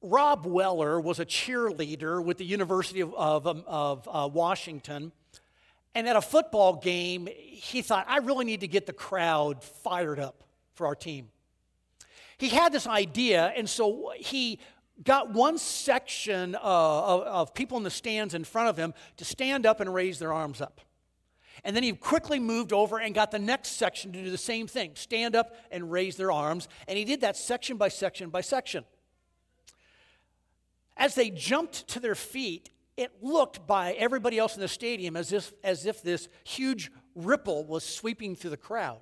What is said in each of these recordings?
Robb Weller was a cheerleader with the University of, of, um, of uh, Washington. And at a football game, he thought, I really need to get the crowd fired up for our team. He had this idea, and so he got one section uh, of, of people in the stands in front of him to stand up and raise their arms up. And then he quickly moved over and got the next section to do the same thing stand up and raise their arms. And he did that section by section by section. As they jumped to their feet, it looked by everybody else in the stadium as if, as if this huge ripple was sweeping through the crowd.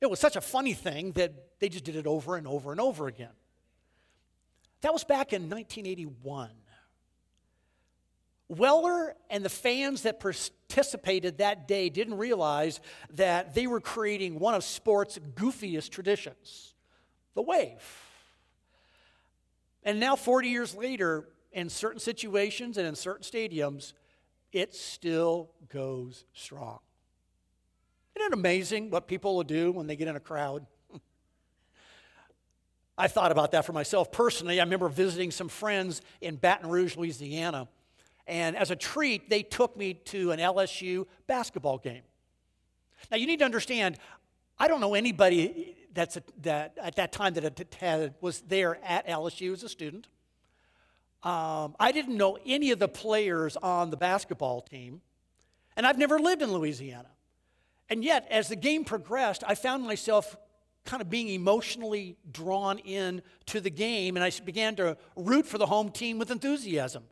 It was such a funny thing that they just did it over and over and over again. That was back in 1981. Weller and the fans that participated that day didn't realize that they were creating one of sports' goofiest traditions the wave. And now, 40 years later, in certain situations and in certain stadiums, it still goes strong. Isn't it amazing what people will do when they get in a crowd? I thought about that for myself personally. I remember visiting some friends in Baton Rouge, Louisiana, and as a treat, they took me to an LSU basketball game. Now, you need to understand, I don't know anybody that's a, that at that time that had, was there at LSU as a student. Um, I didn't know any of the players on the basketball team, and I've never lived in Louisiana. And yet, as the game progressed, I found myself kind of being emotionally drawn in to the game, and I began to root for the home team with enthusiasm.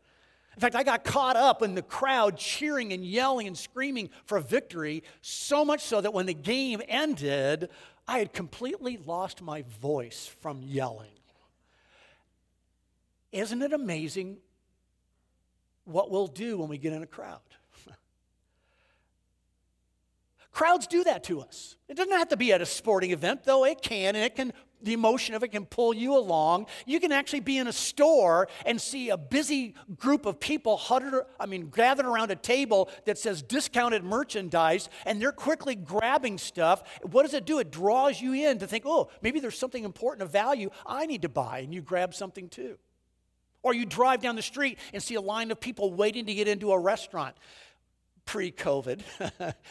In fact, I got caught up in the crowd cheering and yelling and screaming for victory, so much so that when the game ended, I had completely lost my voice from yelling. Isn't it amazing what we'll do when we get in a crowd? Crowds do that to us. It doesn't have to be at a sporting event, though it can, and it can the emotion of it can pull you along. You can actually be in a store and see a busy group of people huddled, I mean, gathered around a table that says discounted merchandise, and they're quickly grabbing stuff. What does it do? It draws you in to think, oh, maybe there's something important of value I need to buy, and you grab something too. Or you drive down the street and see a line of people waiting to get into a restaurant pre COVID.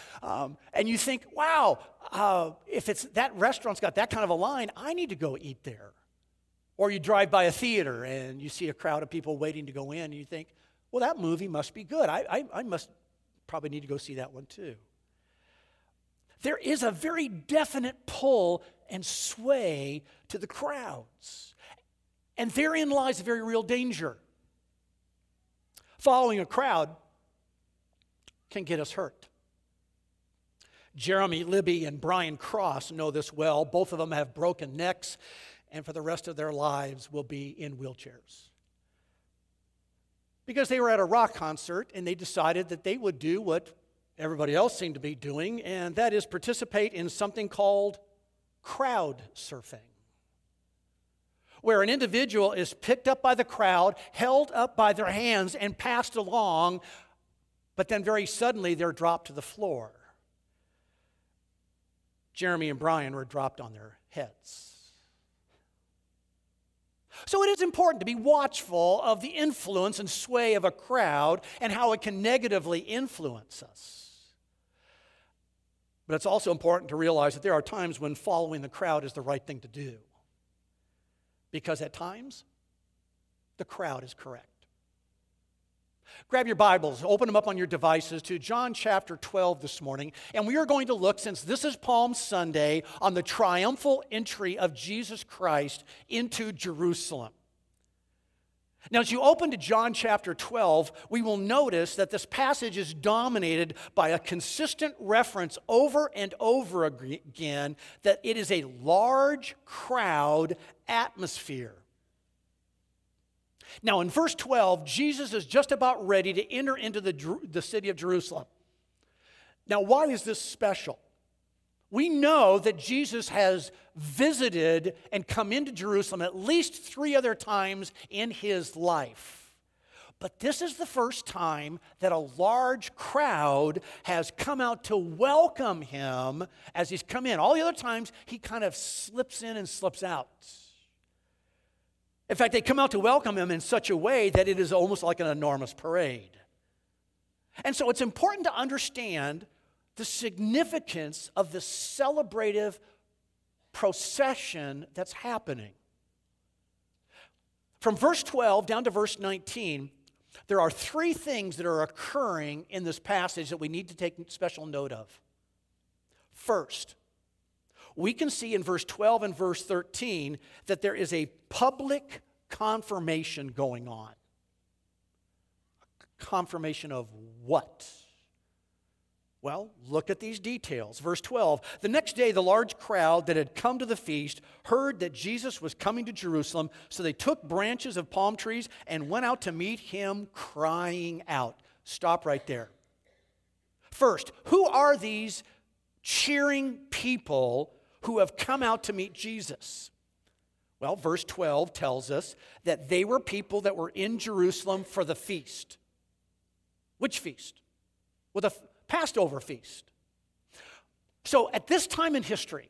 um, and you think, wow, uh, if it's that restaurant's got that kind of a line, I need to go eat there. Or you drive by a theater and you see a crowd of people waiting to go in, and you think, well, that movie must be good. I, I, I must probably need to go see that one too. There is a very definite pull and sway to the crowds. And therein lies a very real danger. Following a crowd can get us hurt. Jeremy Libby and Brian Cross know this well. Both of them have broken necks and for the rest of their lives will be in wheelchairs. Because they were at a rock concert and they decided that they would do what everybody else seemed to be doing, and that is participate in something called crowd surfing where an individual is picked up by the crowd, held up by their hands, and passed along, but then very suddenly they're dropped to the floor. Jeremy and Brian were dropped on their heads. So it is important to be watchful of the influence and sway of a crowd and how it can negatively influence us. But it's also important to realize that there are times when following the crowd is the right thing to do. Because at times, the crowd is correct. Grab your Bibles, open them up on your devices to John chapter 12 this morning, and we are going to look, since this is Palm Sunday, on the triumphal entry of Jesus Christ into Jerusalem. Now, as you open to John chapter 12, we will notice that this passage is dominated by a consistent reference over and over again that it is a large crowd atmosphere. Now, in verse 12, Jesus is just about ready to enter into the, the city of Jerusalem. Now, why is this special? We know that Jesus has visited and come into Jerusalem at least three other times in his life. But this is the first time that a large crowd has come out to welcome him as he's come in. All the other times, he kind of slips in and slips out. In fact, they come out to welcome him in such a way that it is almost like an enormous parade. And so it's important to understand the significance of the celebrative procession that's happening. From verse 12 down to verse 19, there are three things that are occurring in this passage that we need to take special note of. First, we can see in verse 12 and verse 13 that there is a public confirmation going on. Confirmation of what? Well, look at these details. Verse 12 The next day, the large crowd that had come to the feast heard that Jesus was coming to Jerusalem, so they took branches of palm trees and went out to meet him, crying out. Stop right there. First, who are these cheering people who have come out to meet Jesus? Well, verse 12 tells us that they were people that were in Jerusalem for the feast. Which feast? Well, the Passover feast. So at this time in history,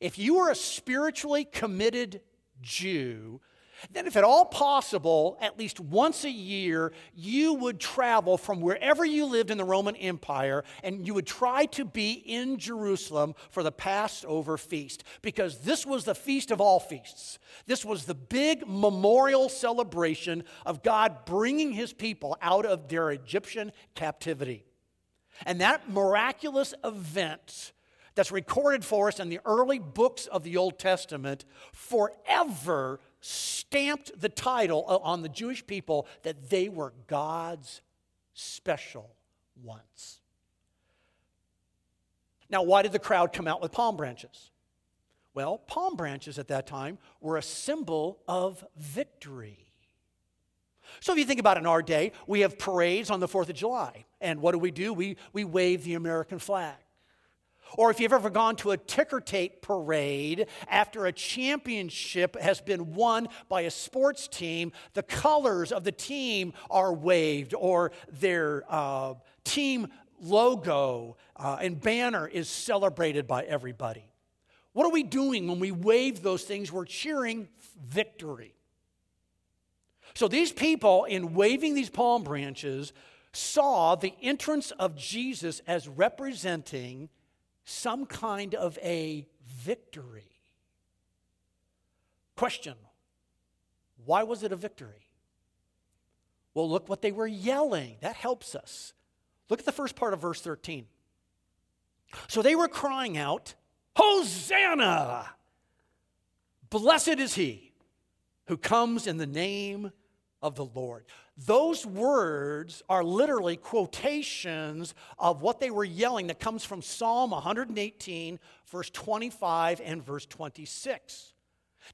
if you were a spiritually committed Jew, then, if at all possible, at least once a year, you would travel from wherever you lived in the Roman Empire and you would try to be in Jerusalem for the Passover feast because this was the feast of all feasts. This was the big memorial celebration of God bringing his people out of their Egyptian captivity. And that miraculous event that's recorded for us in the early books of the Old Testament forever stamped the title on the Jewish people that they were God's special ones. Now, why did the crowd come out with palm branches? Well, palm branches at that time were a symbol of victory. So if you think about it in our day, we have parades on the 4th of July. And what do we do? We, we wave the American flag. Or if you've ever gone to a ticker tape parade after a championship has been won by a sports team, the colors of the team are waved, or their uh, team logo uh, and banner is celebrated by everybody. What are we doing when we wave those things? We're cheering victory. So these people, in waving these palm branches, saw the entrance of Jesus as representing some kind of a victory. Question Why was it a victory? Well, look what they were yelling. That helps us. Look at the first part of verse 13. So they were crying out, Hosanna! Blessed is he who comes in the name of the Lord. Those words are literally quotations of what they were yelling that comes from Psalm 118, verse 25 and verse 26.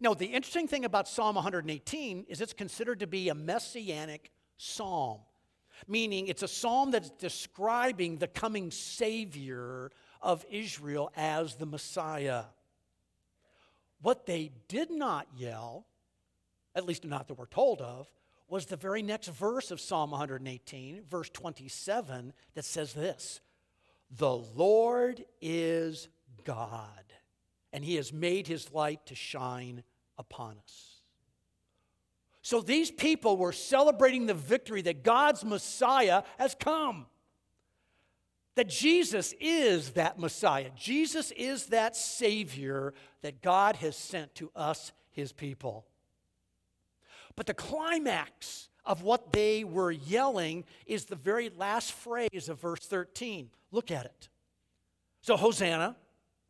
Now, the interesting thing about Psalm 118 is it's considered to be a messianic psalm, meaning it's a psalm that's describing the coming Savior of Israel as the Messiah. What they did not yell, at least not that we're told of, was the very next verse of Psalm 118, verse 27, that says this The Lord is God, and he has made his light to shine upon us. So these people were celebrating the victory that God's Messiah has come. That Jesus is that Messiah. Jesus is that Savior that God has sent to us, his people. But the climax of what they were yelling is the very last phrase of verse 13. Look at it. So, Hosanna,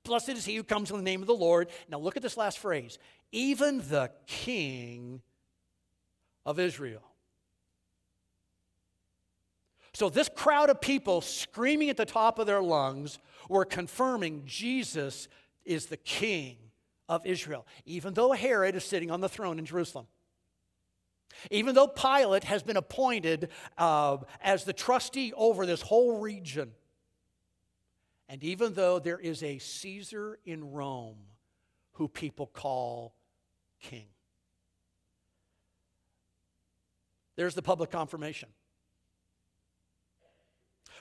blessed is he who comes in the name of the Lord. Now, look at this last phrase even the King of Israel. So, this crowd of people screaming at the top of their lungs were confirming Jesus is the King of Israel, even though Herod is sitting on the throne in Jerusalem. Even though Pilate has been appointed uh, as the trustee over this whole region, and even though there is a Caesar in Rome who people call king, there's the public confirmation.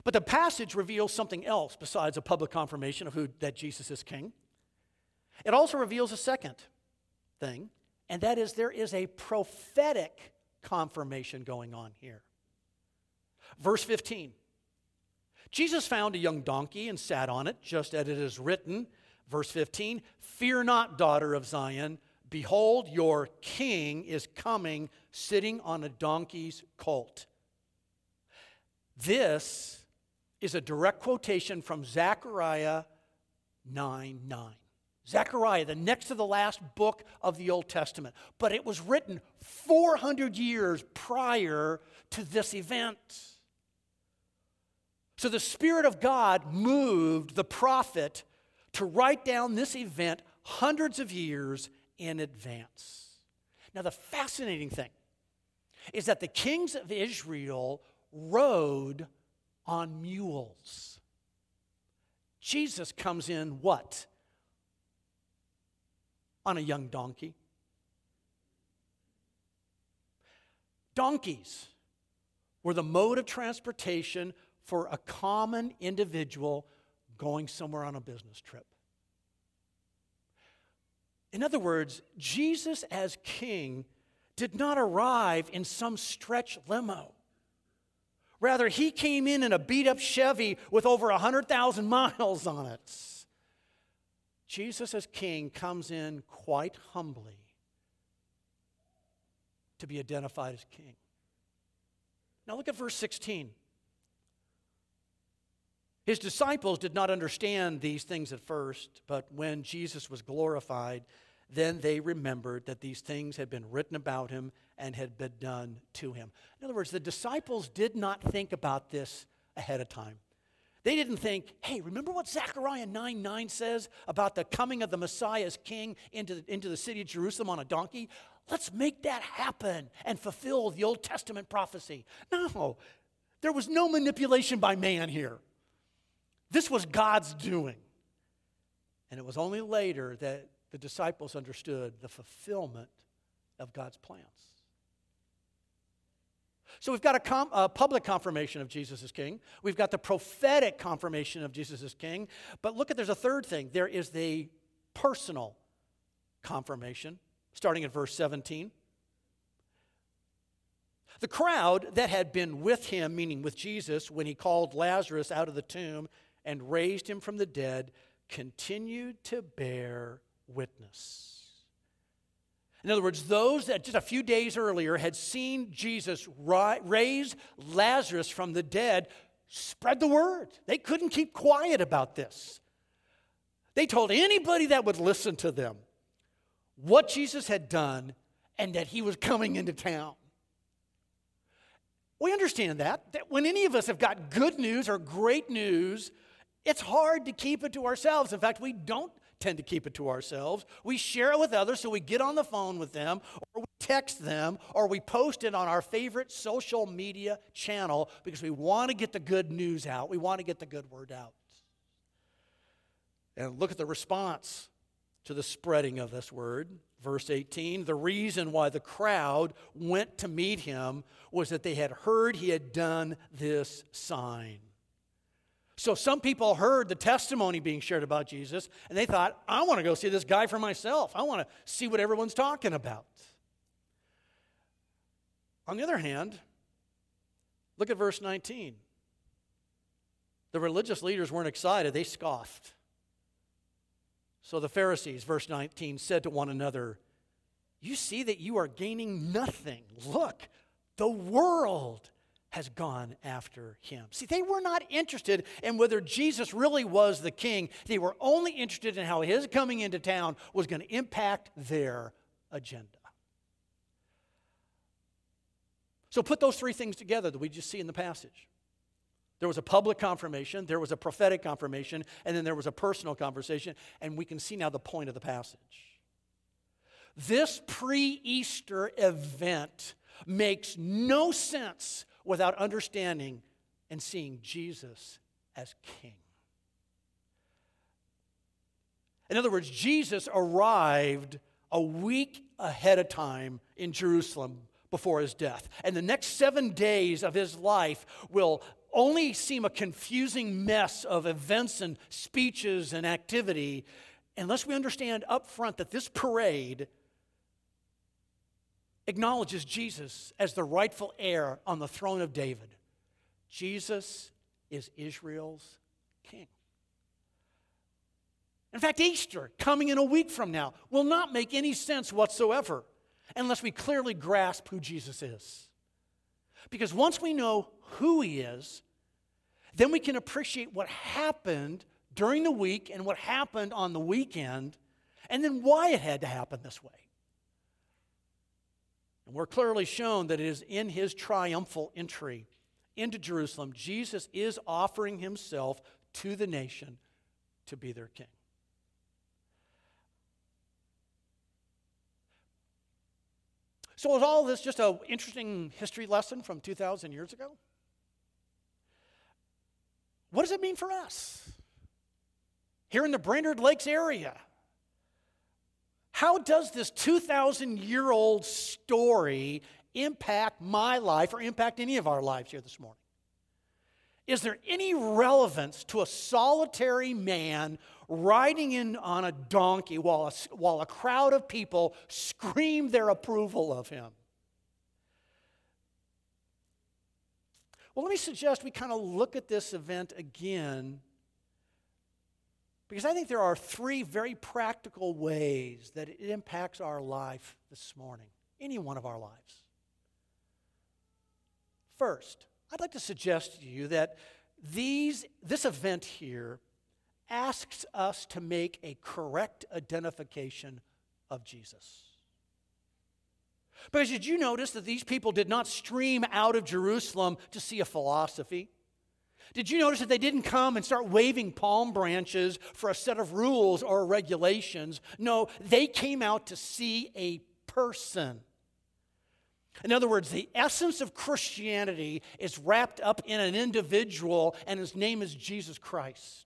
But the passage reveals something else besides a public confirmation of who that Jesus is king. It also reveals a second thing, And that is, there is a prophetic confirmation going on here. Verse 15 Jesus found a young donkey and sat on it, just as it is written. Verse 15 Fear not, daughter of Zion. Behold, your king is coming, sitting on a donkey's colt. This is a direct quotation from Zechariah 9 9. Zechariah, the next to the last book of the Old Testament. But it was written 400 years prior to this event. So the Spirit of God moved the prophet to write down this event hundreds of years in advance. Now, the fascinating thing is that the kings of Israel rode on mules. Jesus comes in what? On a young donkey. Donkeys were the mode of transportation for a common individual going somewhere on a business trip. In other words, Jesus as king did not arrive in some stretch limo. Rather, he came in in a beat up Chevy with over 100,000 miles on it. Jesus as king comes in quite humbly to be identified as king. Now look at verse 16. His disciples did not understand these things at first, but when Jesus was glorified, then they remembered that these things had been written about him and had been done to him. In other words, the disciples did not think about this ahead of time. They didn't think, hey, remember what Zechariah 9 9 says about the coming of the Messiah as king into, into the city of Jerusalem on a donkey? Let's make that happen and fulfill the Old Testament prophecy. No, there was no manipulation by man here. This was God's doing. And it was only later that the disciples understood the fulfillment of God's plans. So we've got a, com- a, public confirmation of Jesus as king. We've got the prophetic confirmation of Jesus as king. But look at there's a third thing. There is the personal confirmation, starting at verse 17. The crowd that had been with him, meaning with Jesus, when he called Lazarus out of the tomb and raised him from the dead, continued to bear witness. In other words, those that just a few days earlier had seen Jesus raise Lazarus from the dead spread the word. They couldn't keep quiet about this. They told anybody that would listen to them what Jesus had done and that he was coming into town. We understand that, that when any of us have got good news or great news, it's hard to keep it to ourselves. In fact, we don't tend to keep it to ourselves. We share it with others, so we get on the phone with them, or we text them, or we post it on our favorite social media channel because we want to get the good news out. We want to get the good word out. And look at the response to the spreading of this word. Verse 18 the reason why the crowd went to meet him was that they had heard he had done this sign. So some people heard the testimony being shared about Jesus and they thought, I want to go see this guy for myself. I want to see what everyone's talking about. On the other hand, look at verse 19. The religious leaders weren't excited, they scoffed. So the Pharisees, verse 19, said to one another, You see that you are gaining nothing. Look, the world has gone after him. See, they were not interested in whether Jesus really was the king. They were only interested in how his coming into town was going to impact their agenda. So put those three things together that we just see in the passage. There was a public confirmation, there was a prophetic confirmation, and then there was a personal conversation, and we can see now the point of the passage. This pre Easter event makes no sense without understanding and seeing Jesus as king. In other words, Jesus arrived a week ahead of time in Jerusalem before his death. And the next seven days of his life will only seem a confusing mess of events and speeches and activity unless we understand up front that this parade acknowledges Jesus as the rightful heir on the throne of David. Jesus is Israel's king. In fact, Easter, coming in a week from now, will not make any sense whatsoever unless we clearly grasp who Jesus is. Because once we know who he is, then we can appreciate what happened during the week and what happened on the weekend, and then why it had to happen this way. And we're clearly shown that it is in his triumphal entry into Jerusalem, Jesus is offering himself to the nation to be their king. So, is all this just an interesting history lesson from 2,000 years ago? What does it mean for us here in the Brainerd Lakes area? How does this 2,000 year old story impact my life or impact any of our lives here this morning? Is there any relevance to a solitary man riding in on a donkey while a, while a crowd of people scream their approval of him? Well, let me suggest we kind of look at this event again because I think there are three very practical ways that it impacts our life this morning, any one of our lives. First, I'd like to suggest to you that these, this event here asks us to make a correct identification of Jesus. Because did you notice that these people did not stream out of Jerusalem to see a philosophy? Did you notice that they didn't come and start waving palm branches for a set of rules or regulations? No, they came out to see a person. In other words, the essence of Christianity is wrapped up in an individual, and his name is Jesus Christ.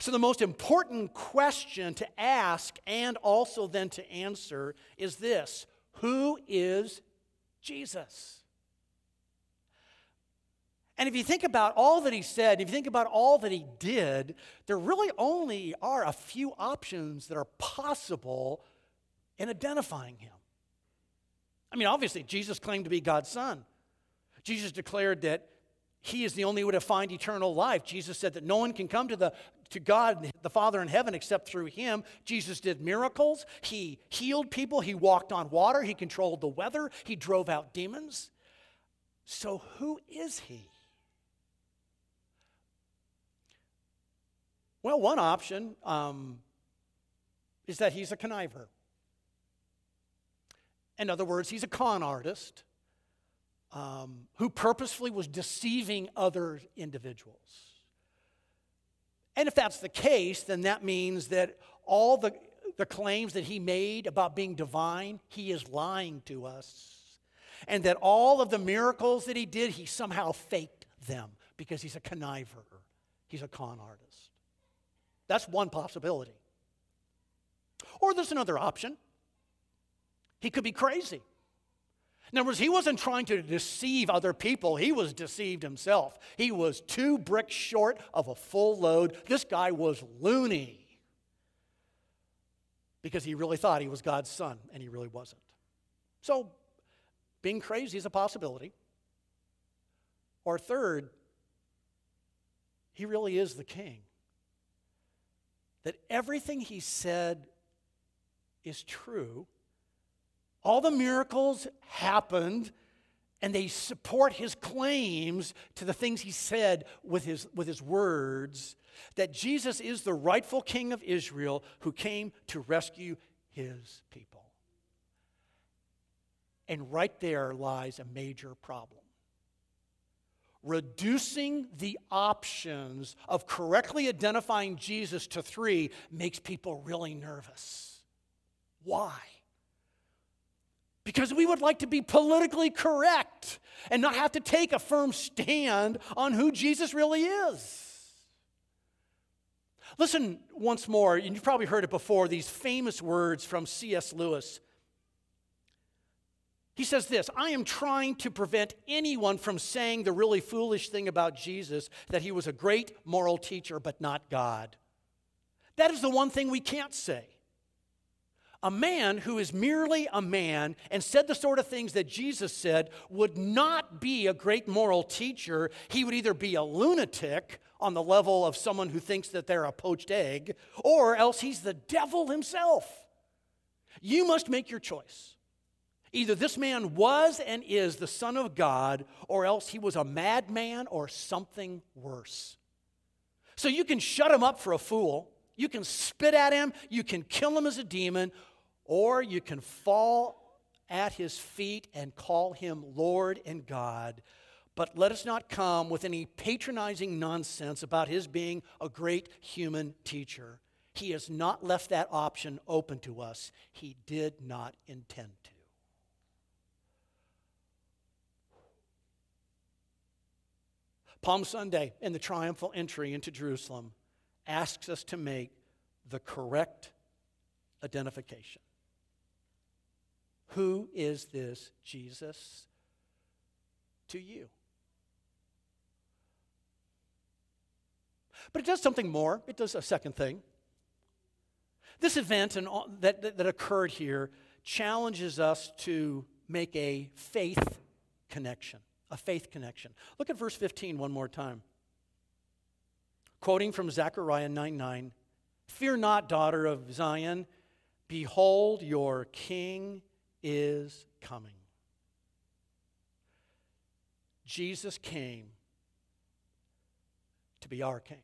So, the most important question to ask and also then to answer is this Who is Jesus? And if you think about all that he said, if you think about all that he did, there really only are a few options that are possible in identifying him. I mean, obviously, Jesus claimed to be God's son. Jesus declared that he is the only way to find eternal life. Jesus said that no one can come to, the, to God, the Father in heaven, except through him. Jesus did miracles. He healed people. He walked on water. He controlled the weather. He drove out demons. So, who is he? Well, one option um, is that he's a conniver. In other words, he's a con artist um, who purposefully was deceiving other individuals. And if that's the case, then that means that all the, the claims that he made about being divine, he is lying to us. And that all of the miracles that he did, he somehow faked them because he's a conniver, he's a con artist. That's one possibility. Or there's another option. He could be crazy. In other words, he wasn't trying to deceive other people, he was deceived himself. He was two bricks short of a full load. This guy was loony because he really thought he was God's son, and he really wasn't. So, being crazy is a possibility. Or third, he really is the king that everything he said is true. All the miracles happened, and they support his claims to the things he said with his, with his words that Jesus is the rightful king of Israel who came to rescue his people. And right there lies a major problem reducing the options of correctly identifying Jesus to three makes people really nervous. Why? Because we would like to be politically correct and not have to take a firm stand on who Jesus really is. Listen once more, and you've probably heard it before, these famous words from C.S. Lewis he says this I am trying to prevent anyone from saying the really foolish thing about Jesus that he was a great moral teacher, but not God. That is the one thing we can't say. A man who is merely a man and said the sort of things that Jesus said would not be a great moral teacher. He would either be a lunatic on the level of someone who thinks that they're a poached egg, or else he's the devil himself. You must make your choice. Either this man was and is the Son of God, or else he was a madman or something worse. So you can shut him up for a fool, you can spit at him, you can kill him as a demon, or you can fall at his feet and call him Lord and God. But let us not come with any patronizing nonsense about his being a great human teacher. He has not left that option open to us. He did not intend to. Palm Sunday and the triumphal entry into Jerusalem asks us to make the correct identification. Who is this Jesus to you? But it does something more. It does a second thing. This event and that, that, that occurred here challenges us to make a faith connection. A faith connection. Look at verse 15 one more time. Quoting from Zechariah 9 9 Fear not, daughter of Zion, behold, your king is coming. Jesus came to be our king.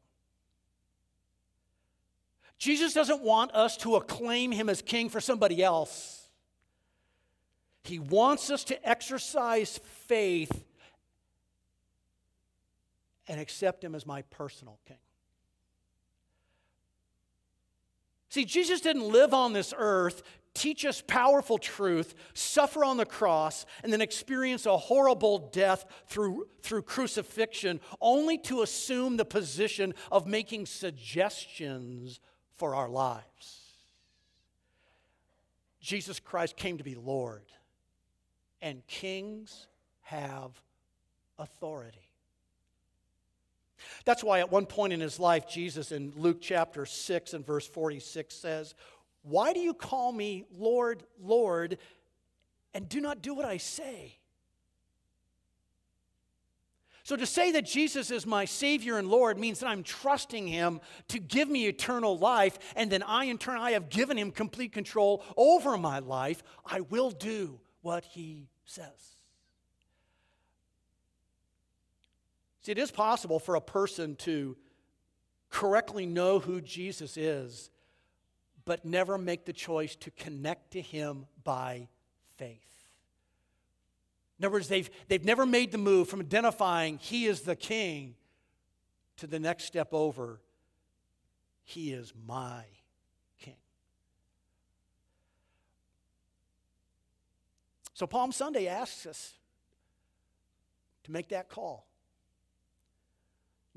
Jesus doesn't want us to acclaim him as king for somebody else. He wants us to exercise faith and accept him as my personal king. See, Jesus didn't live on this earth, teach us powerful truth, suffer on the cross, and then experience a horrible death through, through crucifixion, only to assume the position of making suggestions for our lives. Jesus Christ came to be Lord, and kings have authority. That's why at one point in his life, Jesus in Luke chapter 6 and verse 46 says, Why do you call me Lord, Lord, and do not do what I say? So to say that Jesus is my Savior and Lord means that I'm trusting Him to give me eternal life, and then I, in turn, I have given Him complete control over my life. I will do what He says. See, it is possible for a person to correctly know who Jesus is, but never make the choice to connect to Him by faith. In other words, they've, they've never made the move from identifying He is the King to the next step over He is my King. So Palm Sunday asks us to make that call.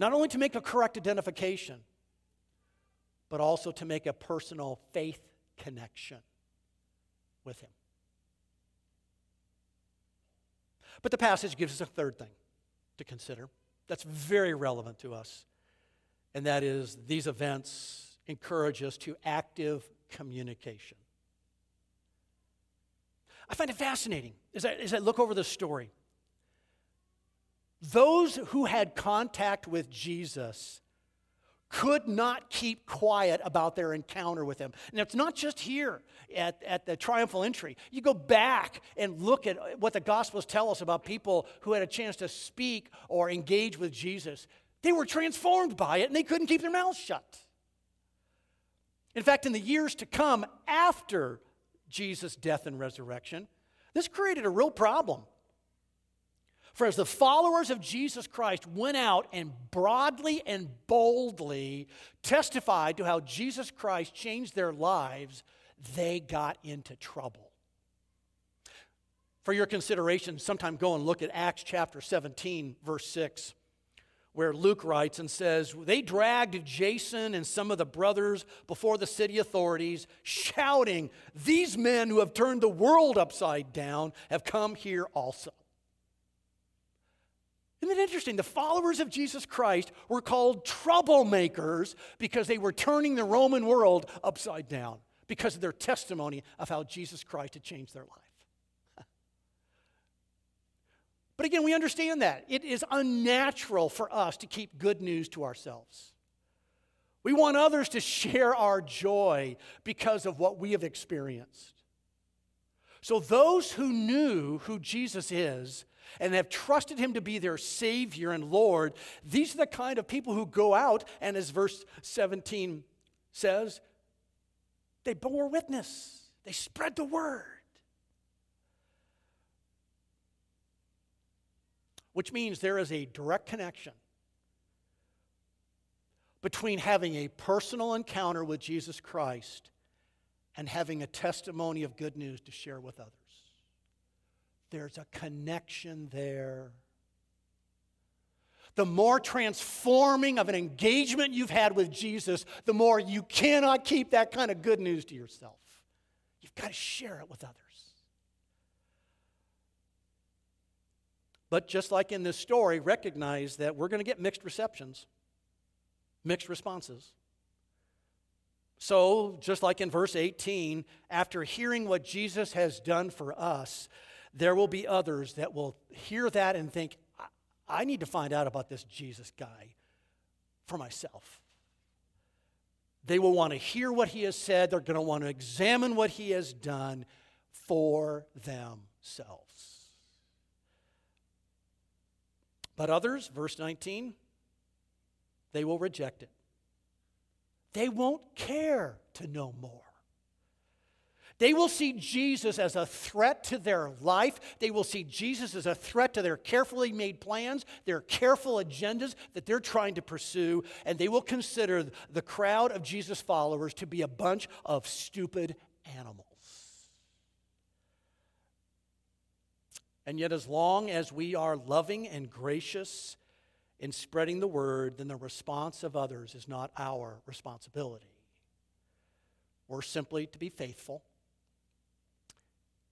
Not only to make a correct identification, but also to make a personal faith connection with Him. But the passage gives us a third thing to consider that's very relevant to us, and that is these events encourage us to active communication. I find it fascinating as I, as I look over this story. Those who had contact with Jesus could not keep quiet about their encounter with him. And it's not just here at, at the triumphal entry. You go back and look at what the Gospels tell us about people who had a chance to speak or engage with Jesus. They were transformed by it and they couldn't keep their mouths shut. In fact, in the years to come after Jesus' death and resurrection, this created a real problem for as the followers of Jesus Christ went out and broadly and boldly testified to how Jesus Christ changed their lives, they got into trouble. For your consideration, sometime go and look at Acts chapter 17, verse 6, where Luke writes and says, They dragged Jason and some of the brothers before the city authorities, shouting, These men who have turned the world upside down have come here also. Isn't it interesting? The followers of Jesus Christ were called troublemakers because they were turning the Roman world upside down, because of their testimony of how Jesus Christ had changed their life. But again, we understand that. It is unnatural for us to keep good news to ourselves. We want others to share our joy because of what we have experienced. So, those who knew who Jesus is and have trusted him to be their Savior and Lord, these are the kind of people who go out and, as verse 17 says, they bore witness, they spread the word. Which means there is a direct connection between having a personal encounter with Jesus Christ and having a testimony of good news to share with others. There's a connection there. The more transforming of an engagement you've had with Jesus, the more you cannot keep that kind of good news to yourself. You've got to share it with others. But just like in this story, recognize that we're going to get mixed receptions, mixed responses. So, just like in verse 18, after hearing what Jesus has done for us, there will be others that will hear that and think, I need to find out about this Jesus guy for myself. They will want to hear what he has said, they're going to want to examine what he has done for themselves. But others, verse 19, they will reject it. They won't care to know more. They will see Jesus as a threat to their life. They will see Jesus as a threat to their carefully made plans, their careful agendas that they're trying to pursue, and they will consider the crowd of Jesus' followers to be a bunch of stupid animals. And yet, as long as we are loving and gracious in spreading the word, then the response of others is not our responsibility. We're simply to be faithful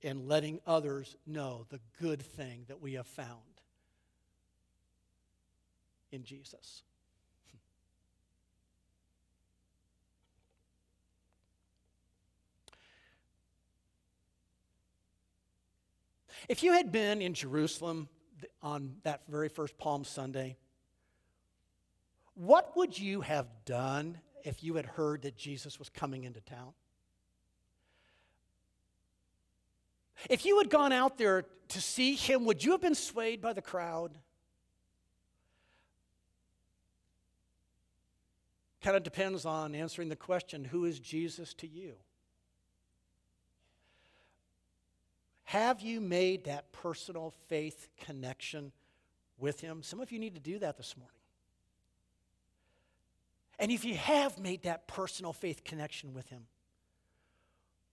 in letting others know the good thing that we have found in Jesus. If you had been in Jerusalem on that very first Palm Sunday, what would you have done if you had heard that Jesus was coming into town? If you had gone out there to see him, would you have been swayed by the crowd? Kind of depends on answering the question who is Jesus to you? Have you made that personal faith connection with him? Some of you need to do that this morning. And if you have made that personal faith connection with him,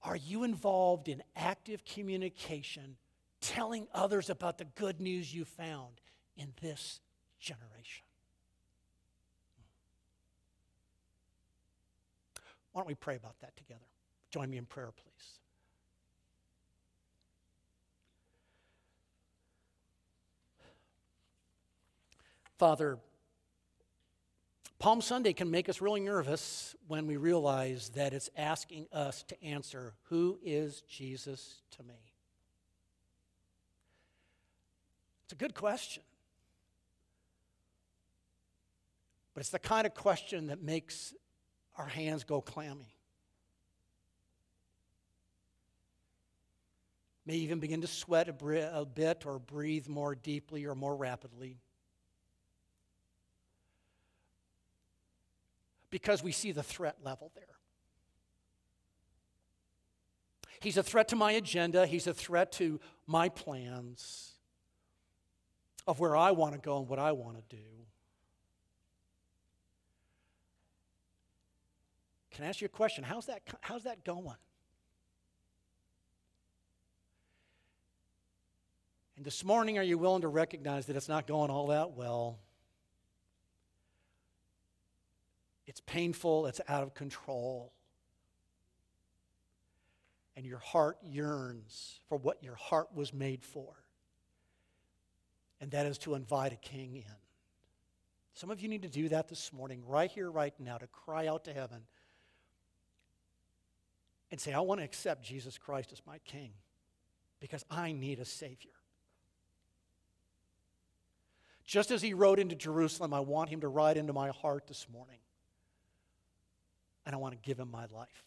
are you involved in active communication, telling others about the good news you found in this generation? Why don't we pray about that together? Join me in prayer, please. Father, Palm Sunday can make us really nervous when we realize that it's asking us to answer who is Jesus to me? It's a good question. But it's the kind of question that makes our hands go clammy. May even begin to sweat a bit or breathe more deeply or more rapidly. Because we see the threat level there. He's a threat to my agenda, he's a threat to my plans of where I want to go and what I want to do. Can I ask you a question? How's that, how's that going? And this morning, are you willing to recognize that it's not going all that well? It's painful, it's out of control. And your heart yearns for what your heart was made for. And that is to invite a king in. Some of you need to do that this morning, right here, right now, to cry out to heaven and say, I want to accept Jesus Christ as my King because I need a Savior. Just as he rode into Jerusalem, I want him to ride into my heart this morning. And I want to give him my life.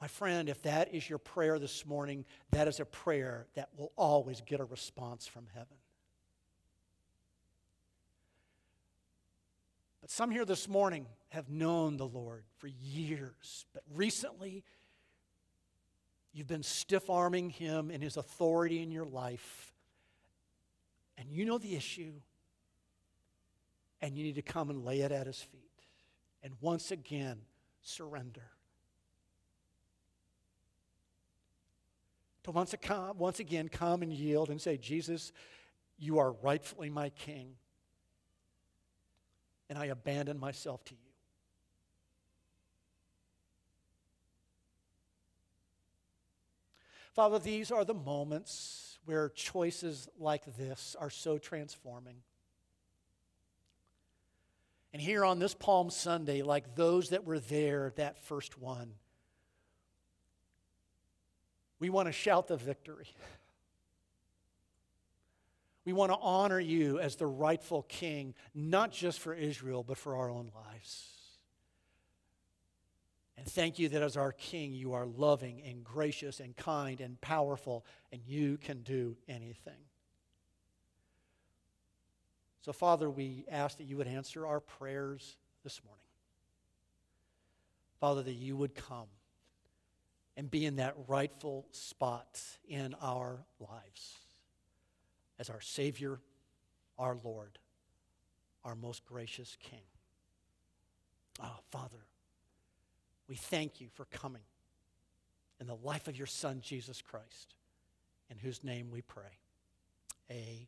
My friend, if that is your prayer this morning, that is a prayer that will always get a response from heaven. But some here this morning have known the Lord for years, but recently you've been stiff arming him and his authority in your life, and you know the issue, and you need to come and lay it at his feet. And once again, surrender. To once, once again come and yield and say, Jesus, you are rightfully my king, and I abandon myself to you. Father, these are the moments where choices like this are so transforming. And here on this Palm Sunday, like those that were there that first one, we want to shout the victory. We want to honor you as the rightful king, not just for Israel, but for our own lives. And thank you that as our king, you are loving and gracious and kind and powerful, and you can do anything. So, Father, we ask that you would answer our prayers this morning. Father, that you would come and be in that rightful spot in our lives as our Savior, our Lord, our most gracious King. Oh, Father, we thank you for coming in the life of your Son, Jesus Christ, in whose name we pray. Amen.